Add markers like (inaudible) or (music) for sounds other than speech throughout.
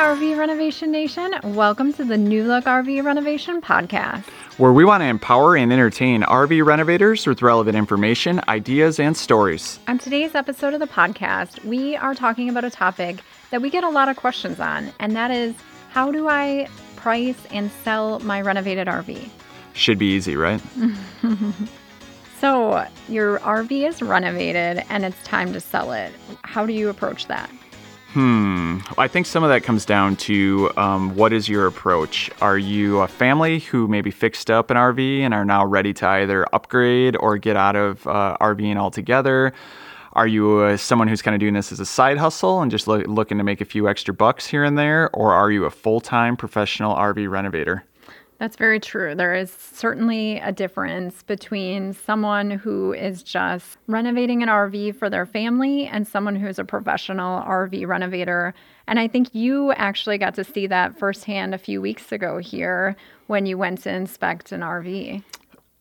RV Renovation Nation. Welcome to the New Look RV Renovation Podcast, where we want to empower and entertain RV renovators with relevant information, ideas, and stories. On today's episode of the podcast, we are talking about a topic that we get a lot of questions on, and that is how do I price and sell my renovated RV? Should be easy, right? (laughs) so, your RV is renovated and it's time to sell it. How do you approach that? Hmm. I think some of that comes down to um, what is your approach? Are you a family who maybe fixed up an RV and are now ready to either upgrade or get out of uh, RVing altogether? Are you uh, someone who's kind of doing this as a side hustle and just lo- looking to make a few extra bucks here and there? Or are you a full time professional RV renovator? That's very true. There is certainly a difference between someone who is just renovating an RV for their family and someone who's a professional RV renovator. And I think you actually got to see that firsthand a few weeks ago here when you went to inspect an RV.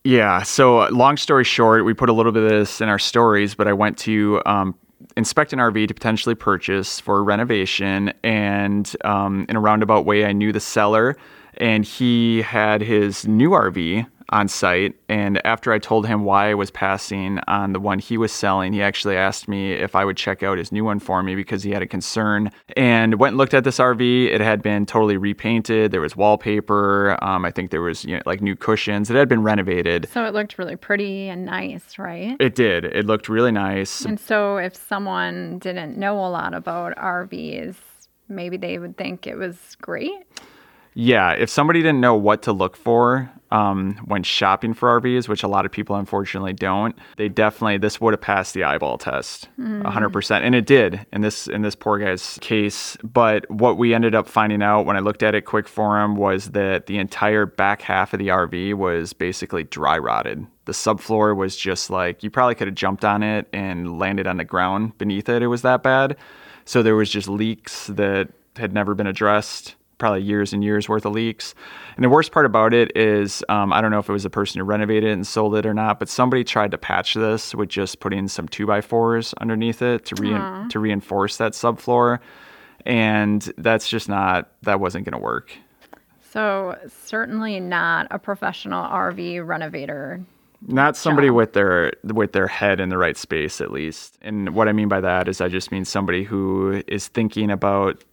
Yeah. So, long story short, we put a little bit of this in our stories, but I went to um, inspect an RV to potentially purchase for renovation. And um, in a roundabout way, I knew the seller and he had his new RV on site. And after I told him why I was passing on the one he was selling, he actually asked me if I would check out his new one for me because he had a concern. And went and looked at this RV. It had been totally repainted. There was wallpaper. Um, I think there was you know, like new cushions. It had been renovated. So it looked really pretty and nice, right? It did. It looked really nice. And so if someone didn't know a lot about RVs, maybe they would think it was great. Yeah, if somebody didn't know what to look for um, when shopping for RVs, which a lot of people unfortunately don't, they definitely this would have passed the eyeball test, mm. 100%, and it did in this in this poor guy's case. But what we ended up finding out when I looked at it quick for him was that the entire back half of the RV was basically dry rotted. The subfloor was just like you probably could have jumped on it and landed on the ground beneath it. It was that bad. So there was just leaks that had never been addressed probably years and years worth of leaks. And the worst part about it is, um, I don't know if it was the person who renovated it and sold it or not, but somebody tried to patch this with just putting some two by fours underneath it to re- to reinforce that subfloor, and that's just not that wasn't going to work. So certainly not a professional RV renovator. Not somebody job. with their with their head in the right space at least. And what I mean by that is I just mean somebody who is thinking about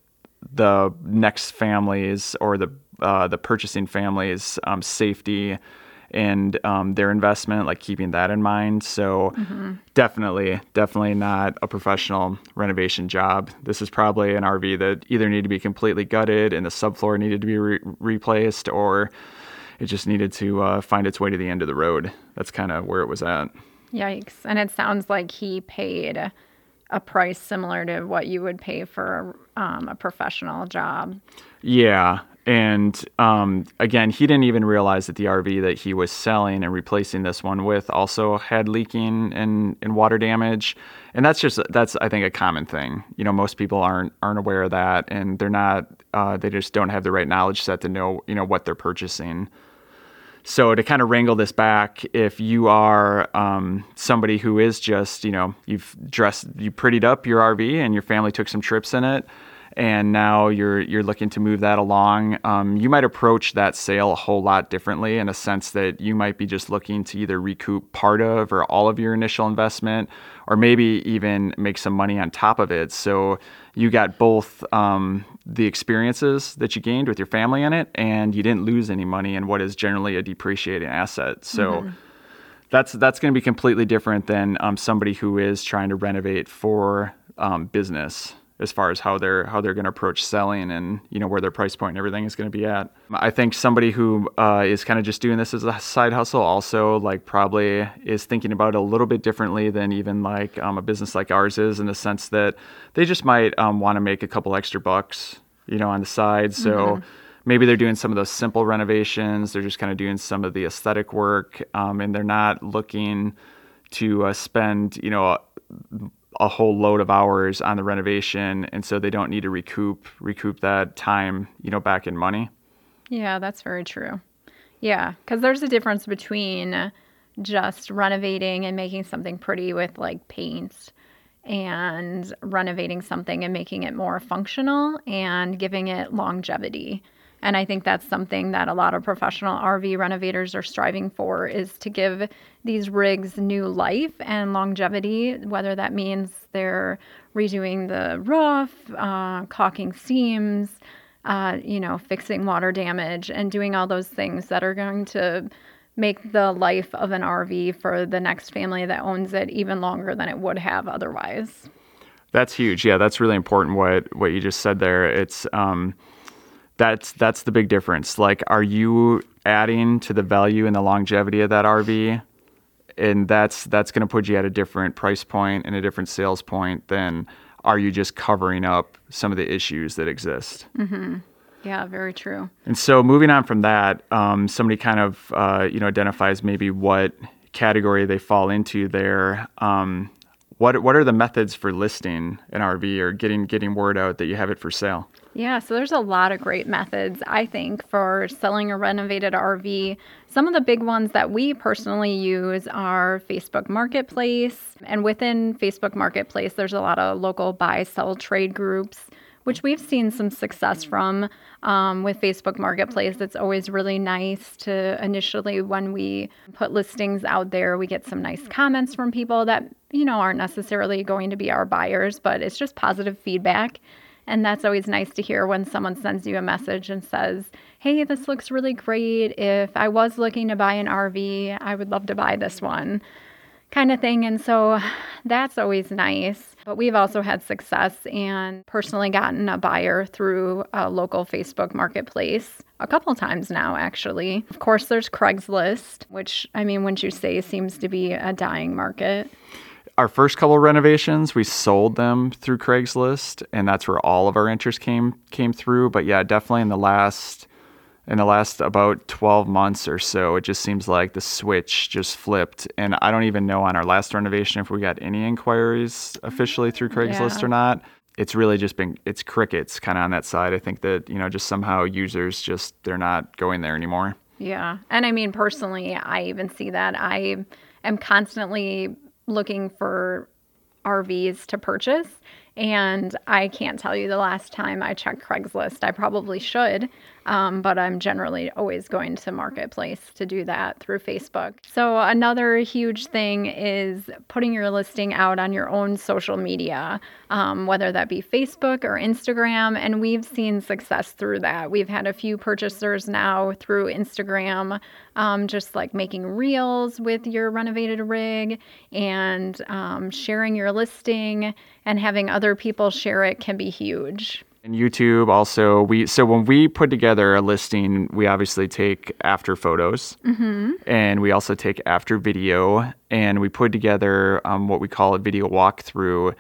the next families or the uh, the purchasing families um, safety and um, their investment, like keeping that in mind. So mm-hmm. definitely, definitely not a professional renovation job. This is probably an RV that either needed to be completely gutted and the subfloor needed to be re- replaced, or it just needed to uh, find its way to the end of the road. That's kind of where it was at. Yikes! And it sounds like he paid a price similar to what you would pay for um, a professional job. Yeah. And um, again, he didn't even realize that the RV that he was selling and replacing this one with also had leaking and, and water damage. And that's just that's I think a common thing. You know, most people aren't aren't aware of that, and they're not. Uh, they just don't have the right knowledge set to know you know what they're purchasing. So to kind of wrangle this back, if you are um, somebody who is just, you know, you've dressed, you prettied up your RV and your family took some trips in it, and now you're you're looking to move that along, um, you might approach that sale a whole lot differently in a sense that you might be just looking to either recoup part of or all of your initial investment, or maybe even make some money on top of it. So you got both um, the experiences that you gained with your family in it, and you didn't lose any money in what is generally a depreciating asset. So. Mm-hmm. That's that's going to be completely different than um, somebody who is trying to renovate for um, business as far as how they're how they're going to approach selling and you know where their price point and everything is going to be at. I think somebody who uh, is kind of just doing this as a side hustle also like probably is thinking about it a little bit differently than even like um, a business like ours is in the sense that they just might um, want to make a couple extra bucks you know on the side. So. Mm-hmm. Maybe they're doing some of those simple renovations. They're just kind of doing some of the aesthetic work, um, and they're not looking to uh, spend, you know, a whole load of hours on the renovation and so they don't need to recoup recoup that time you know back in money yeah that's very true yeah because there's a difference between just renovating and making something pretty with like paint and renovating something and making it more functional and giving it longevity. And I think that's something that a lot of professional RV renovators are striving for is to give these rigs new life and longevity, whether that means they're redoing the roof, uh, caulking seams, uh, you know, fixing water damage, and doing all those things that are going to make the life of an RV for the next family that owns it even longer than it would have otherwise. That's huge. Yeah, that's really important. What what you just said there. It's um, that's that's the big difference. Like, are you adding to the value and the longevity of that RV? And that's that's going to put you at a different price point and a different sales point than are you just covering up some of the issues that exist? Mm-hmm. Yeah, very true. And so, moving on from that, um, somebody kind of uh, you know identifies maybe what category they fall into there. Um, what what are the methods for listing an RV or getting getting word out that you have it for sale? Yeah, so there's a lot of great methods, I think, for selling a renovated RV. Some of the big ones that we personally use are Facebook Marketplace. And within Facebook Marketplace, there's a lot of local buy, sell, trade groups, which we've seen some success from um, with Facebook Marketplace. It's always really nice to initially, when we put listings out there, we get some nice comments from people that, you know, aren't necessarily going to be our buyers, but it's just positive feedback. And that's always nice to hear when someone sends you a message and says, Hey, this looks really great. If I was looking to buy an RV, I would love to buy this one, kind of thing. And so that's always nice. But we've also had success and personally gotten a buyer through a local Facebook marketplace a couple times now, actually. Of course, there's Craigslist, which, I mean, wouldn't you say seems to be a dying market? Our first couple renovations, we sold them through Craigslist, and that's where all of our interest came came through. But yeah, definitely in the last in the last about 12 months or so, it just seems like the switch just flipped. And I don't even know on our last renovation if we got any inquiries officially through Craigslist yeah. or not. It's really just been it's crickets kind of on that side. I think that you know just somehow users just they're not going there anymore. Yeah, and I mean personally, I even see that I am constantly looking for RVs to purchase. And I can't tell you the last time I checked Craigslist. I probably should, um, but I'm generally always going to Marketplace to do that through Facebook. So, another huge thing is putting your listing out on your own social media, um, whether that be Facebook or Instagram. And we've seen success through that. We've had a few purchasers now through Instagram, um, just like making reels with your renovated rig and um, sharing your listing and having other people share it can be huge. And YouTube also we so when we put together a listing, we obviously take after photos, mm-hmm. and we also take after video, and we put together um, what we call a video walkthrough.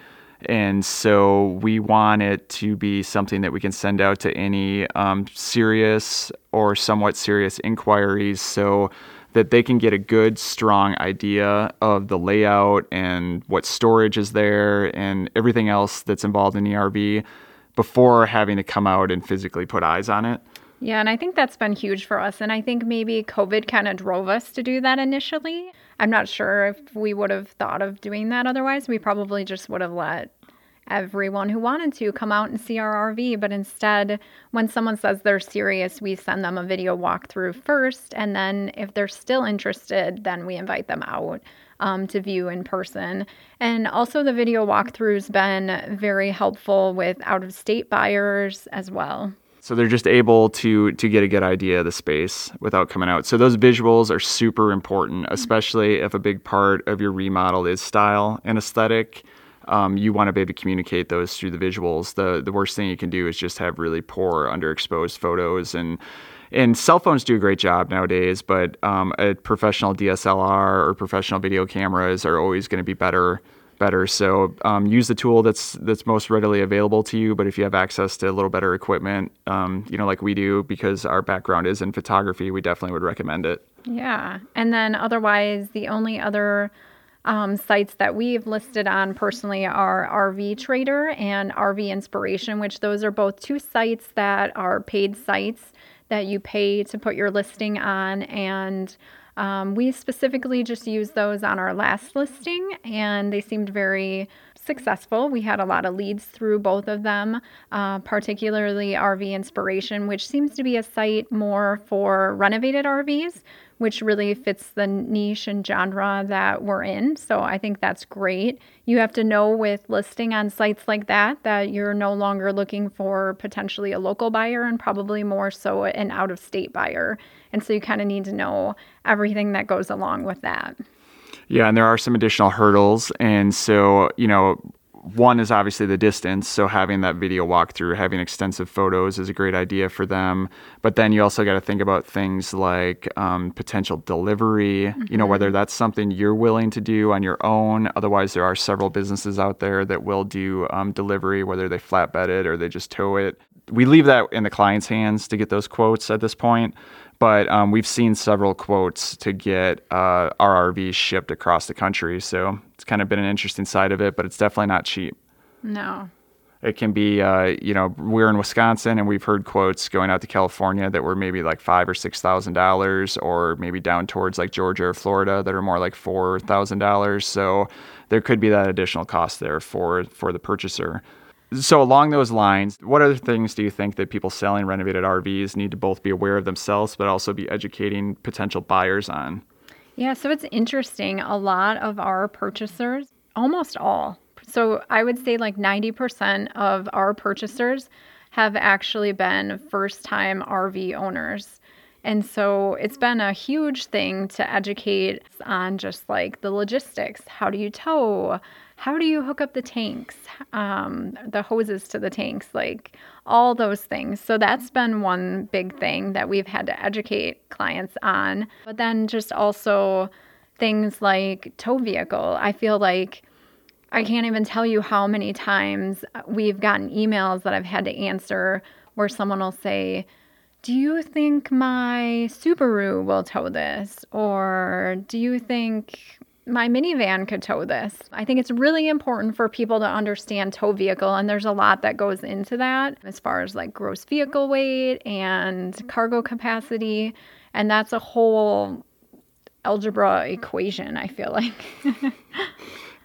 And so we want it to be something that we can send out to any um, serious or somewhat serious inquiries, so that they can get a good, strong idea of the layout and what storage is there and everything else that's involved in the RV before having to come out and physically put eyes on it. Yeah, and I think that's been huge for us. And I think maybe COVID kind of drove us to do that initially. I'm not sure if we would have thought of doing that otherwise. We probably just would have let everyone who wanted to come out and see our RV. But instead, when someone says they're serious, we send them a video walkthrough first. And then if they're still interested, then we invite them out um, to view in person. And also, the video walkthrough's been very helpful with out of state buyers as well. So they're just able to to get a good idea of the space without coming out. So those visuals are super important, especially if a big part of your remodel is style and aesthetic. Um, you want to be able to communicate those through the visuals. The the worst thing you can do is just have really poor underexposed photos and and cell phones do a great job nowadays, but um, a professional DSLR or professional video cameras are always going to be better. Better, so um, use the tool that's that's most readily available to you. But if you have access to a little better equipment, um, you know, like we do, because our background is in photography, we definitely would recommend it. Yeah, and then otherwise, the only other um, sites that we've listed on personally are RV Trader and RV Inspiration, which those are both two sites that are paid sites that you pay to put your listing on. And um, we specifically just used those on our last listing, and they seemed very successful. We had a lot of leads through both of them, uh, particularly RV Inspiration, which seems to be a site more for renovated RVs, which really fits the niche and genre that we're in. So I think that's great. You have to know with listing on sites like that that you're no longer looking for potentially a local buyer and probably more so an out of state buyer. And so you kind of need to know everything that goes along with that. Yeah, and there are some additional hurdles. And so, you know, one is obviously the distance. So having that video walkthrough, having extensive photos is a great idea for them. But then you also got to think about things like um, potential delivery, mm-hmm. you know, whether mm-hmm. that's something you're willing to do on your own. Otherwise, there are several businesses out there that will do um, delivery, whether they flatbed it or they just tow it. We leave that in the client's hands to get those quotes at this point but um, we've seen several quotes to get uh, our RVs shipped across the country. So it's kind of been an interesting side of it, but it's definitely not cheap. No. It can be, uh, you know, we're in Wisconsin and we've heard quotes going out to California that were maybe like five or six thousand dollars, or maybe down towards like Georgia or Florida that are more like four thousand dollars. So there could be that additional cost there for for the purchaser. So, along those lines, what other things do you think that people selling renovated RVs need to both be aware of themselves, but also be educating potential buyers on? Yeah, so it's interesting. A lot of our purchasers, almost all, so I would say like 90% of our purchasers have actually been first time RV owners. And so it's been a huge thing to educate on just like the logistics. How do you tow? How do you hook up the tanks, um, the hoses to the tanks, like all those things. So that's been one big thing that we've had to educate clients on. But then just also things like tow vehicle. I feel like I can't even tell you how many times we've gotten emails that I've had to answer where someone will say, do you think my Subaru will tow this? Or do you think my minivan could tow this. I think it's really important for people to understand tow vehicle, and there's a lot that goes into that as far as like gross vehicle weight and cargo capacity. And that's a whole algebra equation, I feel like. (laughs)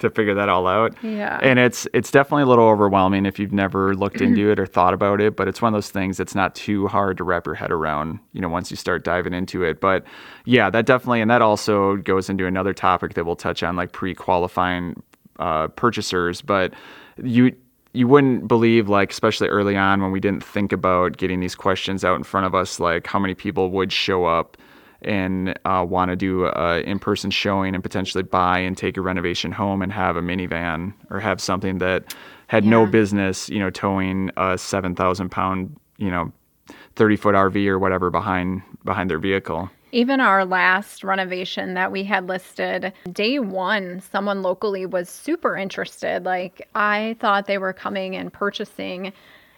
to figure that all out. Yeah. And it's it's definitely a little overwhelming if you've never (clears throat) looked into it or thought about it, but it's one of those things that's not too hard to wrap your head around, you know, once you start diving into it. But yeah, that definitely and that also goes into another topic that we'll touch on like pre-qualifying uh, purchasers, but you you wouldn't believe like especially early on when we didn't think about getting these questions out in front of us like how many people would show up and uh, want to do an in-person showing and potentially buy and take a renovation home and have a minivan or have something that had yeah. no business, you know, towing a seven thousand pound, you know, thirty foot RV or whatever behind behind their vehicle. Even our last renovation that we had listed, day one, someone locally was super interested. Like, I thought they were coming and purchasing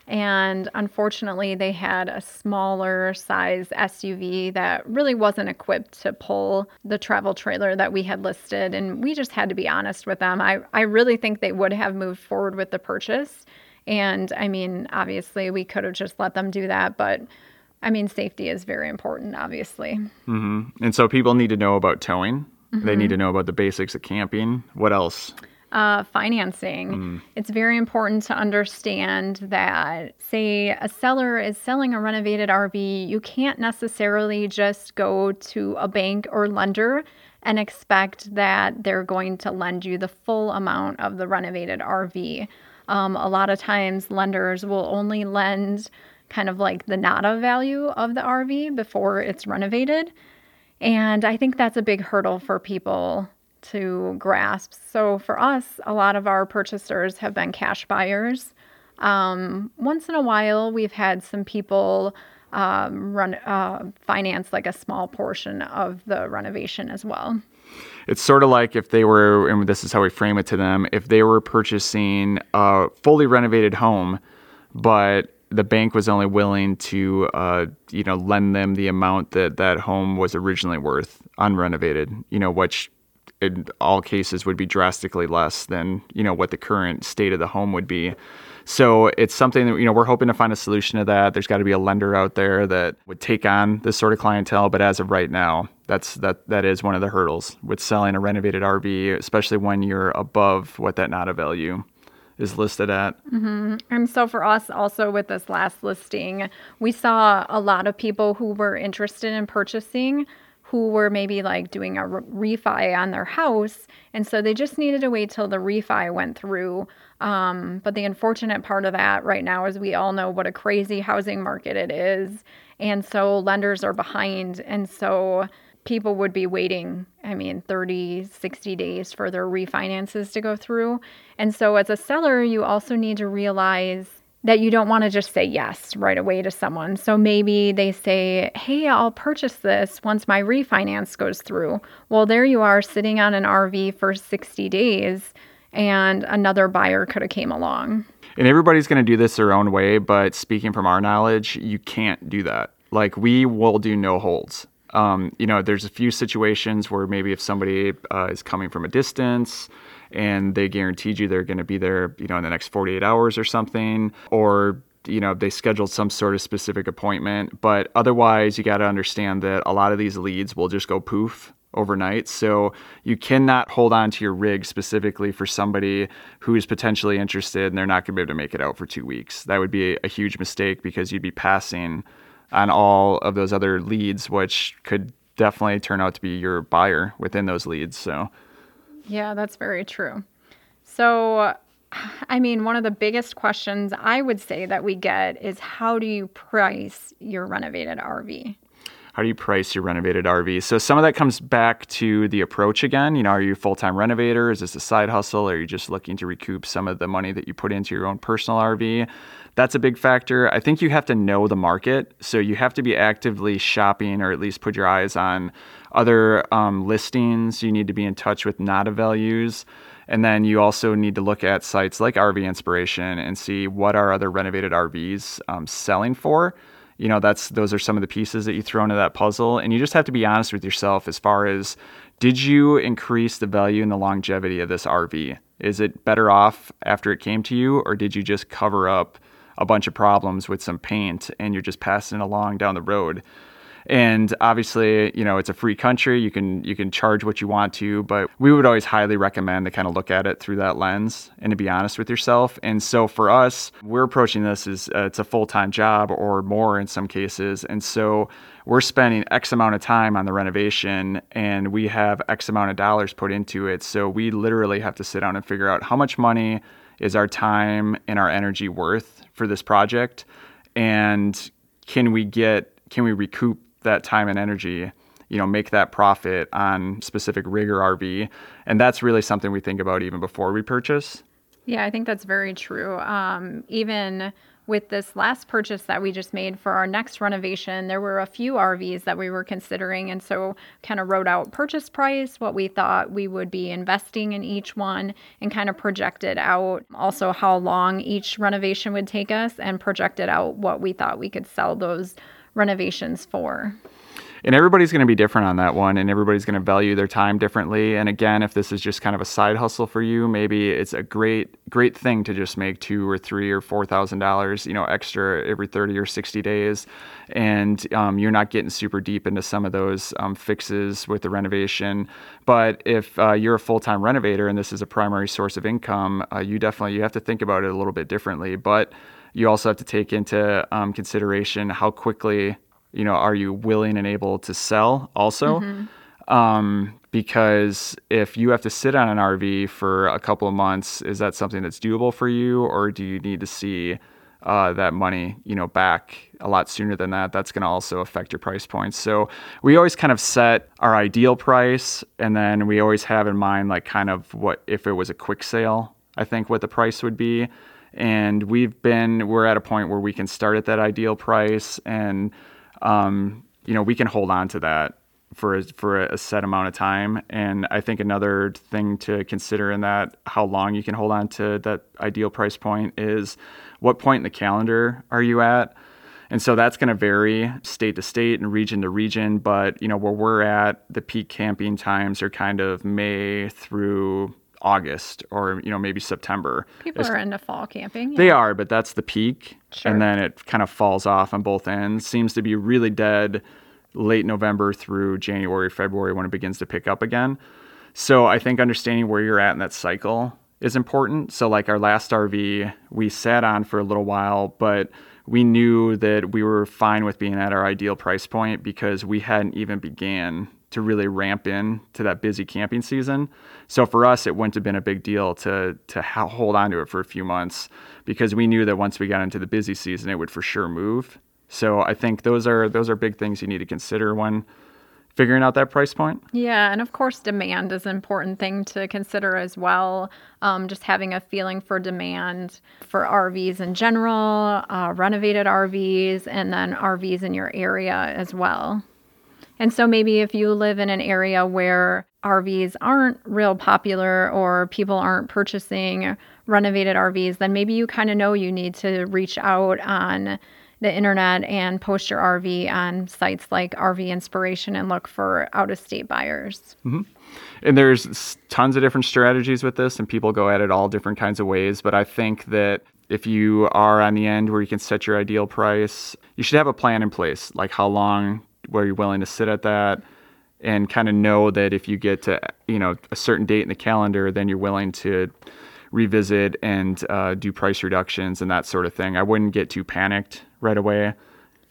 and unfortunately, they had a smaller size SUV that really wasn't equipped to pull the travel trailer that we had listed. And we just had to be honest with them. I, I really think they would have moved forward with the purchase. And I mean, obviously, we could have just let them do that, but I mean, safety is very important, obviously. Mm-hmm. And so people need to know about towing. Mm-hmm. They need to know about the basics of camping. What else? Uh, financing. Mm. It's very important to understand that, say, a seller is selling a renovated RV, you can't necessarily just go to a bank or lender and expect that they're going to lend you the full amount of the renovated RV. Um, a lot of times, lenders will only lend kind of like the NADA value of the RV before it's renovated. And I think that's a big hurdle for people to grasp. So for us, a lot of our purchasers have been cash buyers. Um, once in a while, we've had some people um, run uh, finance like a small portion of the renovation as well. It's sort of like if they were, and this is how we frame it to them, if they were purchasing a fully renovated home, but the bank was only willing to, uh, you know, lend them the amount that that home was originally worth unrenovated, you know, which in all cases would be drastically less than you know what the current state of the home would be. So it's something that you know we're hoping to find a solution to that. There's got to be a lender out there that would take on this sort of clientele, but as of right now, that's that that is one of the hurdles with selling a renovated RV, especially when you're above what that NADA value is listed at. Mm-hmm. And so for us, also with this last listing, we saw a lot of people who were interested in purchasing who were maybe like doing a refi on their house. And so they just needed to wait till the refi went through. Um, but the unfortunate part of that right now is we all know what a crazy housing market it is. And so lenders are behind. And so people would be waiting, I mean, 30, 60 days for their refinances to go through. And so as a seller, you also need to realize that you don't want to just say yes right away to someone. So maybe they say, Hey, I'll purchase this once my refinance goes through. Well, there you are sitting on an RV for 60 days, and another buyer could have came along. And everybody's going to do this their own way, but speaking from our knowledge, you can't do that. Like we will do no holds. Um, you know, there's a few situations where maybe if somebody uh, is coming from a distance and they guaranteed you they're going to be there, you know, in the next 48 hours or something, or you know they scheduled some sort of specific appointment. But otherwise you got to understand that a lot of these leads will just go poof overnight. So you cannot hold on to your rig specifically for somebody who's potentially interested and they're not going to be able to make it out for two weeks. That would be a huge mistake because you'd be passing on all of those other leads which could definitely turn out to be your buyer within those leads. So yeah, that's very true. So, I mean, one of the biggest questions I would say that we get is how do you price your renovated RV? How do you price your renovated RV? So some of that comes back to the approach again. You know, are you a full-time renovator? Is this a side hustle? Are you just looking to recoup some of the money that you put into your own personal RV? That's a big factor. I think you have to know the market. So you have to be actively shopping or at least put your eyes on other um, listings. You need to be in touch with NADA values. And then you also need to look at sites like RV Inspiration and see what are other renovated RVs um, selling for. You know, that's those are some of the pieces that you throw into that puzzle. And you just have to be honest with yourself as far as did you increase the value and the longevity of this RV? Is it better off after it came to you, or did you just cover up a bunch of problems with some paint and you're just passing along down the road? And obviously, you know, it's a free country. You can you can charge what you want to, but we would always highly recommend to kind of look at it through that lens and to be honest with yourself. And so for us, we're approaching this as uh, it's a full time job or more in some cases, and so we're spending X amount of time on the renovation and we have X amount of dollars put into it. So we literally have to sit down and figure out how much money is our time and our energy worth for this project and can we get can we recoup that time and energy you know make that profit on specific rig or rv and that's really something we think about even before we purchase yeah i think that's very true um, even with this last purchase that we just made for our next renovation, there were a few RVs that we were considering. And so, kind of wrote out purchase price, what we thought we would be investing in each one, and kind of projected out also how long each renovation would take us, and projected out what we thought we could sell those renovations for. And everybody's going to be different on that one, and everybody's going to value their time differently. And again, if this is just kind of a side hustle for you, maybe it's a great, great thing to just make two or three or four thousand dollars, you know, extra every thirty or sixty days, and um, you're not getting super deep into some of those um, fixes with the renovation. But if uh, you're a full-time renovator and this is a primary source of income, uh, you definitely you have to think about it a little bit differently. But you also have to take into um, consideration how quickly you know are you willing and able to sell also. Mm-hmm. um, because if you have to sit on an rv for a couple of months is that something that's doable for you? Or do you need to see uh, that money you know back a lot sooner than that? That's going to also affect your price points. So we always kind of set our ideal price and then we always have in mind like kind of what if it was a quick sale i think what the price would be and we've been we're at a point where we can start at that ideal price and um, you know we can hold on to that for a, for a set amount of time. And i think another thing to consider in that how long you can hold on to that ideal price point is what point in the calendar are you at? And so that's going to vary state to state and region to region but you know where we're at the peak camping times are kind of may through August or you know maybe September. People it's, are into fall camping. Yeah. They are, but that's the peak, sure. and then it kind of falls off on both ends. Seems to be really dead late November through January, February when it begins to pick up again. So I think understanding where you're at in that cycle is important. So, like our last RV, we sat on for a little while, but we knew that we were fine with being at our ideal price point because we hadn't even began to really ramp in to that busy camping season. So for us, it wouldn't have been a big deal to to ha- hold on to it for a few months because we knew that once we got into the busy season, it would for sure move. So I think those are those are big things you need to consider when figuring out that price point. Yeah, and of course, demand is an important thing to consider as well. Um, just having a feeling for demand for RVs in general, uh, renovated RVs, and then RVs in your area as well. And so maybe if you live in an area where RVs aren't real popular or people aren't purchasing renovated RVs, then maybe you kind of know you need to reach out on the internet and post your RV on sites like RV Inspiration and look for out of state buyers. Mm-hmm. And there's tons of different strategies with this, and people go at it all different kinds of ways. But I think that if you are on the end where you can set your ideal price, you should have a plan in place, like how long where you're willing to sit at that and kind of know that if you get to you know a certain date in the calendar then you're willing to revisit and uh, do price reductions and that sort of thing. I wouldn't get too panicked right away.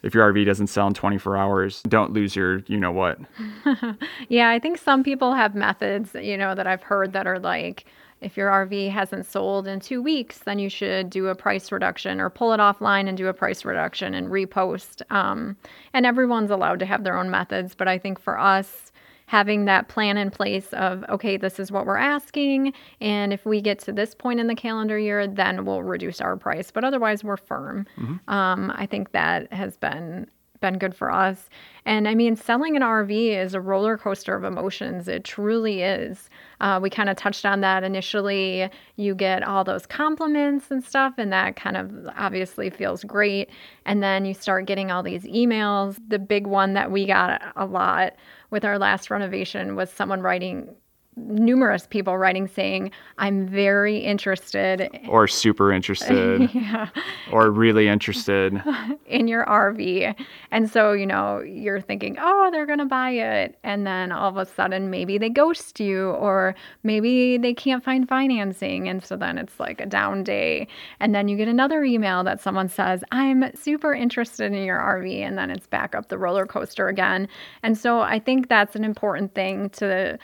If your rv doesn't sell in 24 hours don't lose your you know what. (laughs) Yeah i think some people have methods you know that i've heard that are like if your RV hasn't sold in two weeks, then you should do a price reduction or pull it offline and do a price reduction and repost. Um, and everyone's allowed to have their own methods. But I think for us, having that plan in place of, okay, this is what we're asking. And if we get to this point in the calendar year, then we'll reduce our price. But otherwise, we're firm. Mm-hmm. Um, I think that has been been good for us. And I mean, selling an RV is a roller coaster of emotions. It truly is. Uh, we kind of touched on that initially. You get all those compliments and stuff, and that kind of obviously feels great. And then you start getting all these emails. The big one that we got a lot with our last renovation was someone writing numerous people writing saying, I'm very interested. Or super interested. (laughs) yeah. Or really interested. (laughs) in your RV. And so, you know, you're thinking, oh, they're going to buy it. And then all of a sudden, maybe they ghost you, or maybe they can't find financing. And so then it's like a down day. And then you get another email that someone says, I'm super interested in your RV. And then it's back up the roller coaster again. And so I think that's an important thing to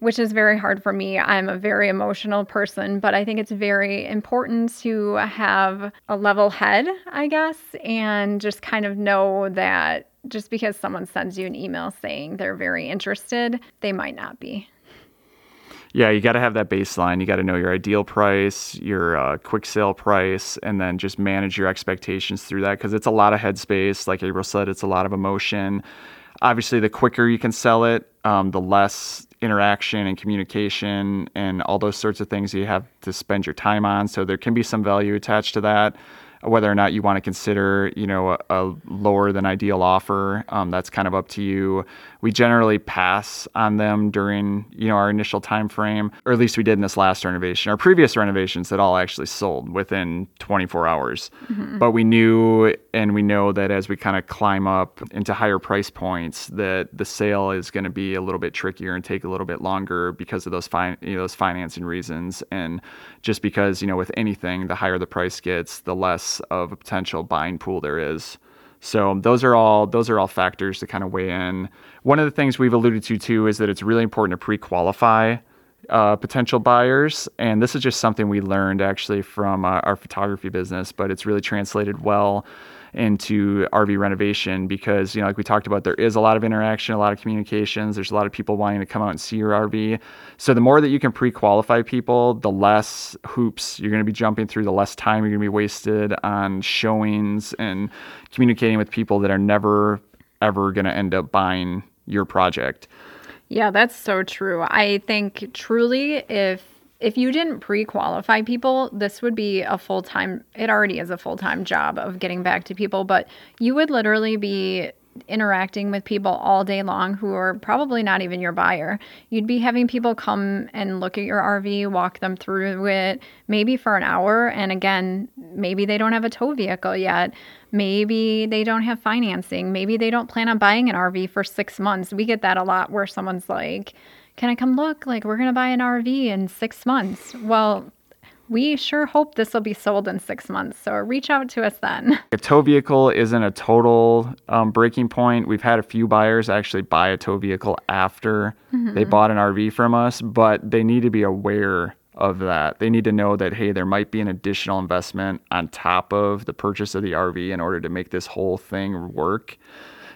which is very hard for me. I'm a very emotional person, but I think it's very important to have a level head, I guess, and just kind of know that just because someone sends you an email saying they're very interested, they might not be. Yeah, you got to have that baseline. You got to know your ideal price, your uh, quick sale price, and then just manage your expectations through that because it's a lot of headspace. Like April said, it's a lot of emotion. Obviously, the quicker you can sell it, um, the less interaction and communication and all those sorts of things you have to spend your time on. So there can be some value attached to that whether or not you want to consider, you know, a, a lower than ideal offer, um, that's kind of up to you. We generally pass on them during, you know, our initial time frame, or at least we did in this last renovation. Our previous renovations had all actually sold within 24 hours, mm-hmm. but we knew and we know that as we kind of climb up into higher price points, that the sale is going to be a little bit trickier and take a little bit longer because of those fin- you know, those financing reasons, and just because you know with anything, the higher the price gets, the less of a potential buying pool there is. So those are all those are all factors to kind of weigh in. One of the things we've alluded to too is that it's really important to pre-qualify uh, potential buyers, and this is just something we learned actually from uh, our photography business, but it's really translated well into RV renovation because, you know, like we talked about, there is a lot of interaction, a lot of communications. There's a lot of people wanting to come out and see your RV. So the more that you can pre qualify people, the less hoops you're going to be jumping through, the less time you're going to be wasted on showings and communicating with people that are never, ever going to end up buying your project. Yeah, that's so true. I think truly, if if you didn't pre-qualify people, this would be a full-time it already is a full-time job of getting back to people, but you would literally be interacting with people all day long who are probably not even your buyer. You'd be having people come and look at your RV, walk them through it, maybe for an hour. And again, maybe they don't have a tow vehicle yet. Maybe they don't have financing. Maybe they don't plan on buying an RV for six months. We get that a lot where someone's like, can I come look? Like, we're going to buy an RV in six months. Well, we sure hope this will be sold in six months. So reach out to us then. (laughs) A tow vehicle isn't a total um, breaking point. We've had a few buyers actually buy a tow vehicle after mm-hmm. they bought an RV from us, but they need to be aware of that. They need to know that, hey, there might be an additional investment on top of the purchase of the RV in order to make this whole thing work.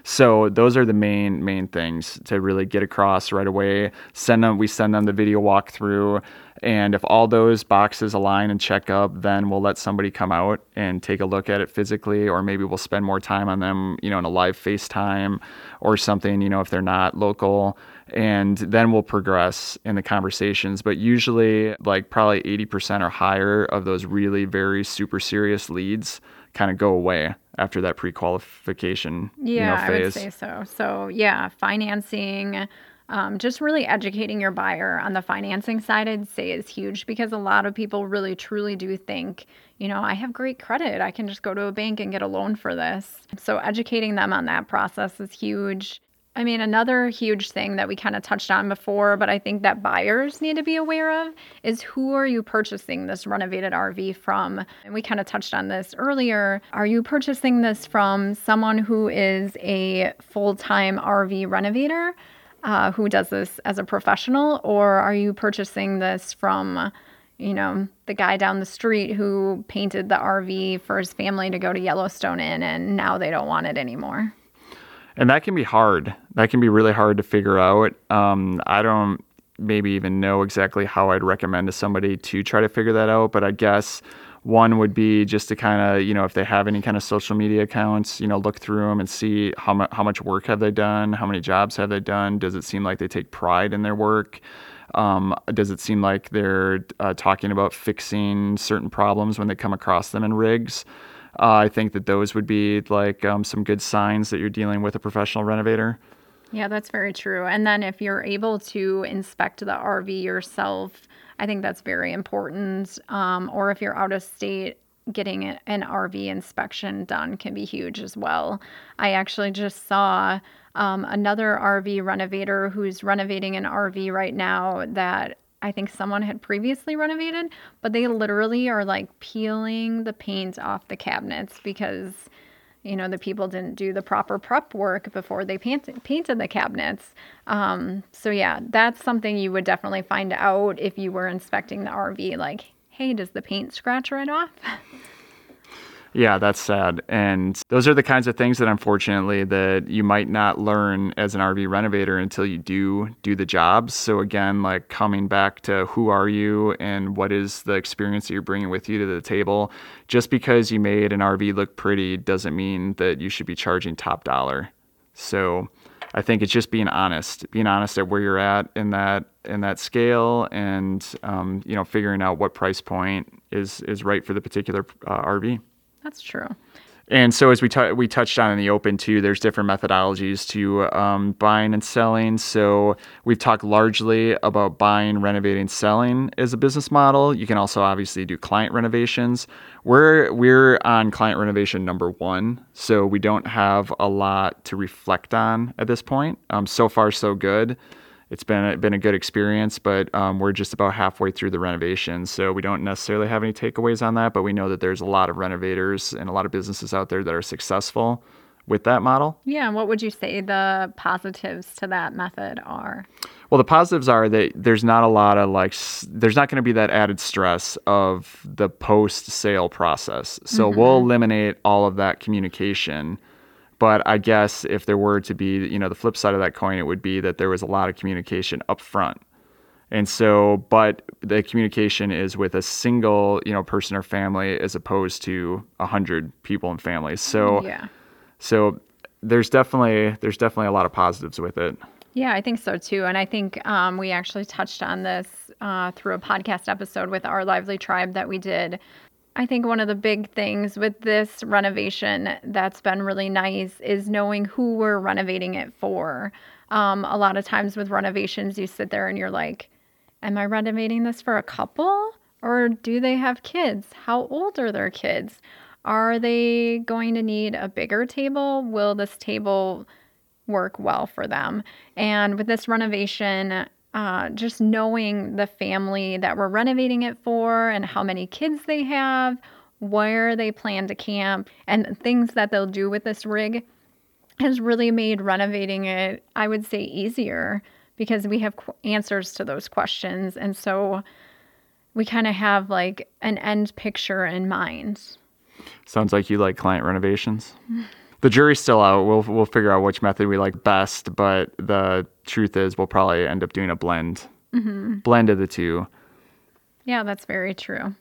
So those are the main main things to really get across right away. Send them. We send them the video walkthrough, and if all those boxes align and check up, then we'll let somebody come out and take a look at it physically, or maybe we'll spend more time on them, you know, in a live FaceTime or something. You know, if they're not local, and then we'll progress in the conversations. But usually, like probably 80% or higher of those really very super serious leads kind of go away after that pre-qualification yeah, you know, I would say so. So yeah, financing, um, just really educating your buyer on the financing side, I'd say is huge because a lot of people really truly do think, you know, I have great credit. I can just go to a bank and get a loan for this. So educating them on that process is huge. I mean, another huge thing that we kind of touched on before, but I think that buyers need to be aware of is who are you purchasing this renovated RV from? And we kind of touched on this earlier. Are you purchasing this from someone who is a full time RV renovator uh, who does this as a professional, or are you purchasing this from you know, the guy down the street who painted the RV for his family to go to Yellowstone in, and now they don't want it anymore and that can be hard. That can be really hard to figure out. Um, I don't maybe even know exactly how I'd recommend to somebody to try to figure that out, but I guess one would be just to kind of you know if they have any kind of social media accounts you know look through them and see how, mu- how much work have they done how many jobs have they done does it seem like they take pride in their work um, does it seem like they're uh, talking about fixing certain problems when they come across them in rigs uh, I think that those would be like um, some good signs that you're dealing with a professional renovator. Yeah, that's very true. And then if you're able to inspect the RV yourself, I think that's very important. Um, or if you're out of state, getting an RV inspection done can be huge as well. I actually just saw um, another RV renovator who's renovating an RV right now that I think someone had previously renovated, but they literally are like peeling the paint off the cabinets because you know the people didn't do the proper prep work before they painted, painted the cabinets. Um, so yeah, that's something you would definitely find out if you were inspecting the RV. Like, hey, does the paint scratch right off? (laughs) Yeah, that's sad. And those are the kinds of things that unfortunately that you might not learn as an RV renovator until you do do the jobs. So again, like coming back to who are you and what is the experience that you're bringing with you to the table. Just because you made an RV look pretty doesn't mean that you should be charging top dollar. So I think it's just being honest, being honest at where you're at in that in that scale, and um, you know, figuring out what price point is is right for the particular uh, RV. That's true. And so, as we t- we touched on in the open too, there's different methodologies to um, buying and selling. So we've talked largely about buying, renovating, selling as a business model. You can also obviously do client renovations. We're we're on client renovation number one, so we don't have a lot to reflect on at this point. Um, so far, so good it's been a, been a good experience, but um, we're just about halfway through the renovation, so we don't necessarily have any takeaways on that. But we know that there's a lot of renovators and a lot of businesses out there that are successful with that model. Yeah, what would you say the positives to that method are? Well, the positives are that there's not a lot of like, there's not going to be that added stress of the post sale process. So mm-hmm. we'll eliminate all of that communication but I guess if there were to be, you know, the flip side of that coin, it would be that there was a lot of communication up front. And so, but the communication is with a single, you know, person or family as opposed to a hundred people and families. So, yeah. So there's definitely there's definitely a lot of positives with it. Yeah, I think so too. And I think um, we actually touched on this uh, through a podcast episode with our Lively Tribe that we did I think one of the big things with this renovation that's been really nice is knowing who we're renovating it for. Um, a lot of times with renovations, you sit there and you're like, Am I renovating this for a couple? Or do they have kids? How old are their kids? Are they going to need a bigger table? Will this table work well for them? And with this renovation, uh, just knowing the family that we're renovating it for and how many kids they have, where they plan to camp, and things that they'll do with this rig has really made renovating it, I would say, easier because we have qu- answers to those questions. And so we kind of have like an end picture in mind. Sounds like you like client renovations. (laughs) the jury's still out. We'll we'll figure out which method we like best, but the truth is we'll probably end up doing a blend. Mm-hmm. Blend of the two. Yeah, that's very true.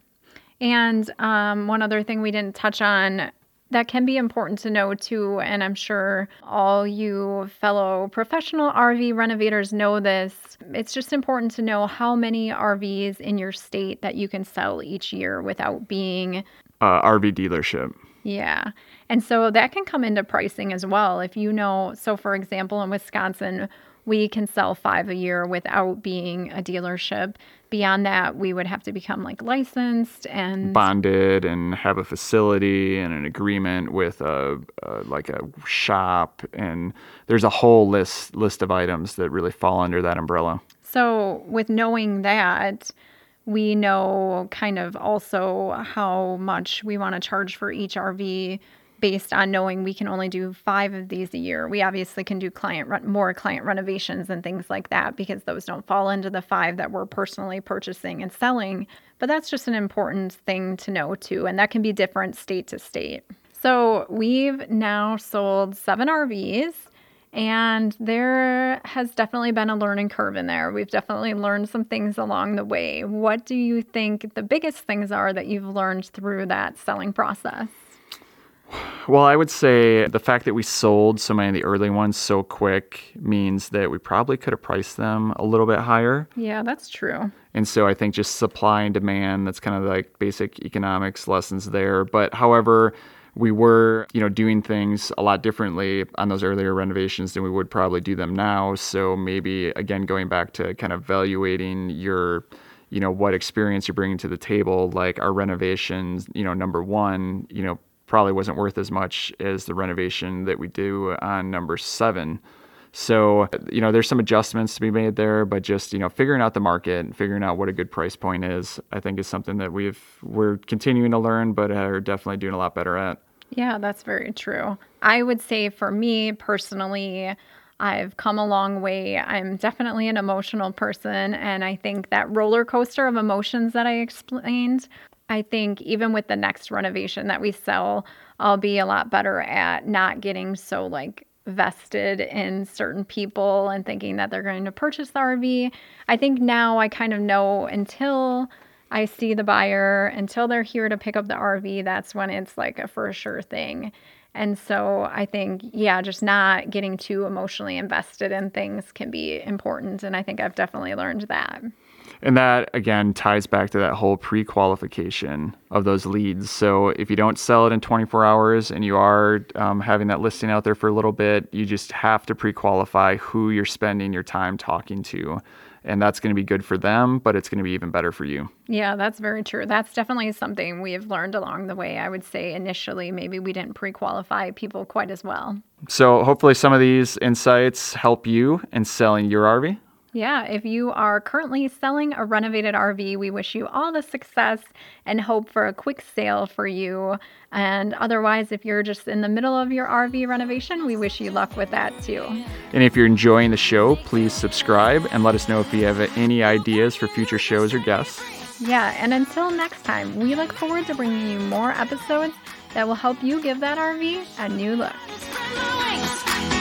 And um, one other thing we didn't touch on that can be important to know too, and I'm sure all you fellow professional RV renovators know this. It's just important to know how many RVs in your state that you can sell each year without being uh, RV dealership. Yeah. And so that can come into pricing as well. If you know, so for example, in Wisconsin, we can sell five a year without being a dealership. Beyond that, we would have to become like licensed and bonded and have a facility and an agreement with a, a like a shop. And there's a whole list list of items that really fall under that umbrella. So with knowing that, we know kind of also how much we want to charge for each RV based on knowing we can only do five of these a year. We obviously can do client more client renovations and things like that because those don't fall into the five that we're personally purchasing and selling. But that's just an important thing to know too, and that can be different state to state. So we've now sold seven RVs. And there has definitely been a learning curve in there. We've definitely learned some things along the way. What do you think the biggest things are that you've learned through that selling process? Well, I would say the fact that we sold so many of the early ones so quick means that we probably could have priced them a little bit higher. Yeah, that's true. And so I think just supply and demand, that's kind of like basic economics lessons there. But however, we were, you know, doing things a lot differently on those earlier renovations than we would probably do them now. So maybe again going back to kind of evaluating your you know what experience you're bringing to the table like our renovations you know number one you know probably wasn't worth as much as the renovation that we do on number seven. So, you know, there's some adjustments to be made there, but just, you know, figuring out the market and figuring out what a good price point is, I think is something that we've, we're continuing to learn, but are definitely doing a lot better at. Yeah, that's very true. I would say for me personally, I've come a long way. I'm definitely an emotional person. And I think that roller coaster of emotions that I explained I think even with the next renovation that we sell, I'll be a lot better at not getting so like vested in certain people and thinking that they're going to purchase the RV. I think now I kind of know until I see the buyer, until they're here to pick up the RV, that's when it's like a for sure thing. And so I think, yeah, just not getting too emotionally invested in things can be important. And I think I've definitely learned that. And that again ties back to that whole pre qualification of those leads. So if you don't sell it in 24 hours and you are um, having that listing out there for a little bit, you just have to pre qualify who you're spending your time talking to. And that's going to be good for them, but it's going to be even better for you. Yeah, that's very true. That's definitely something we have learned along the way. I would say initially, maybe we didn't pre qualify people quite as well. So, hopefully, some of these insights help you in selling your RV. Yeah, if you are currently selling a renovated RV, we wish you all the success and hope for a quick sale for you. And otherwise, if you're just in the middle of your RV renovation, we wish you luck with that too. And if you're enjoying the show, please subscribe and let us know if you have any ideas for future shows or guests. Yeah, and until next time, we look forward to bringing you more episodes that will help you give that RV a new look.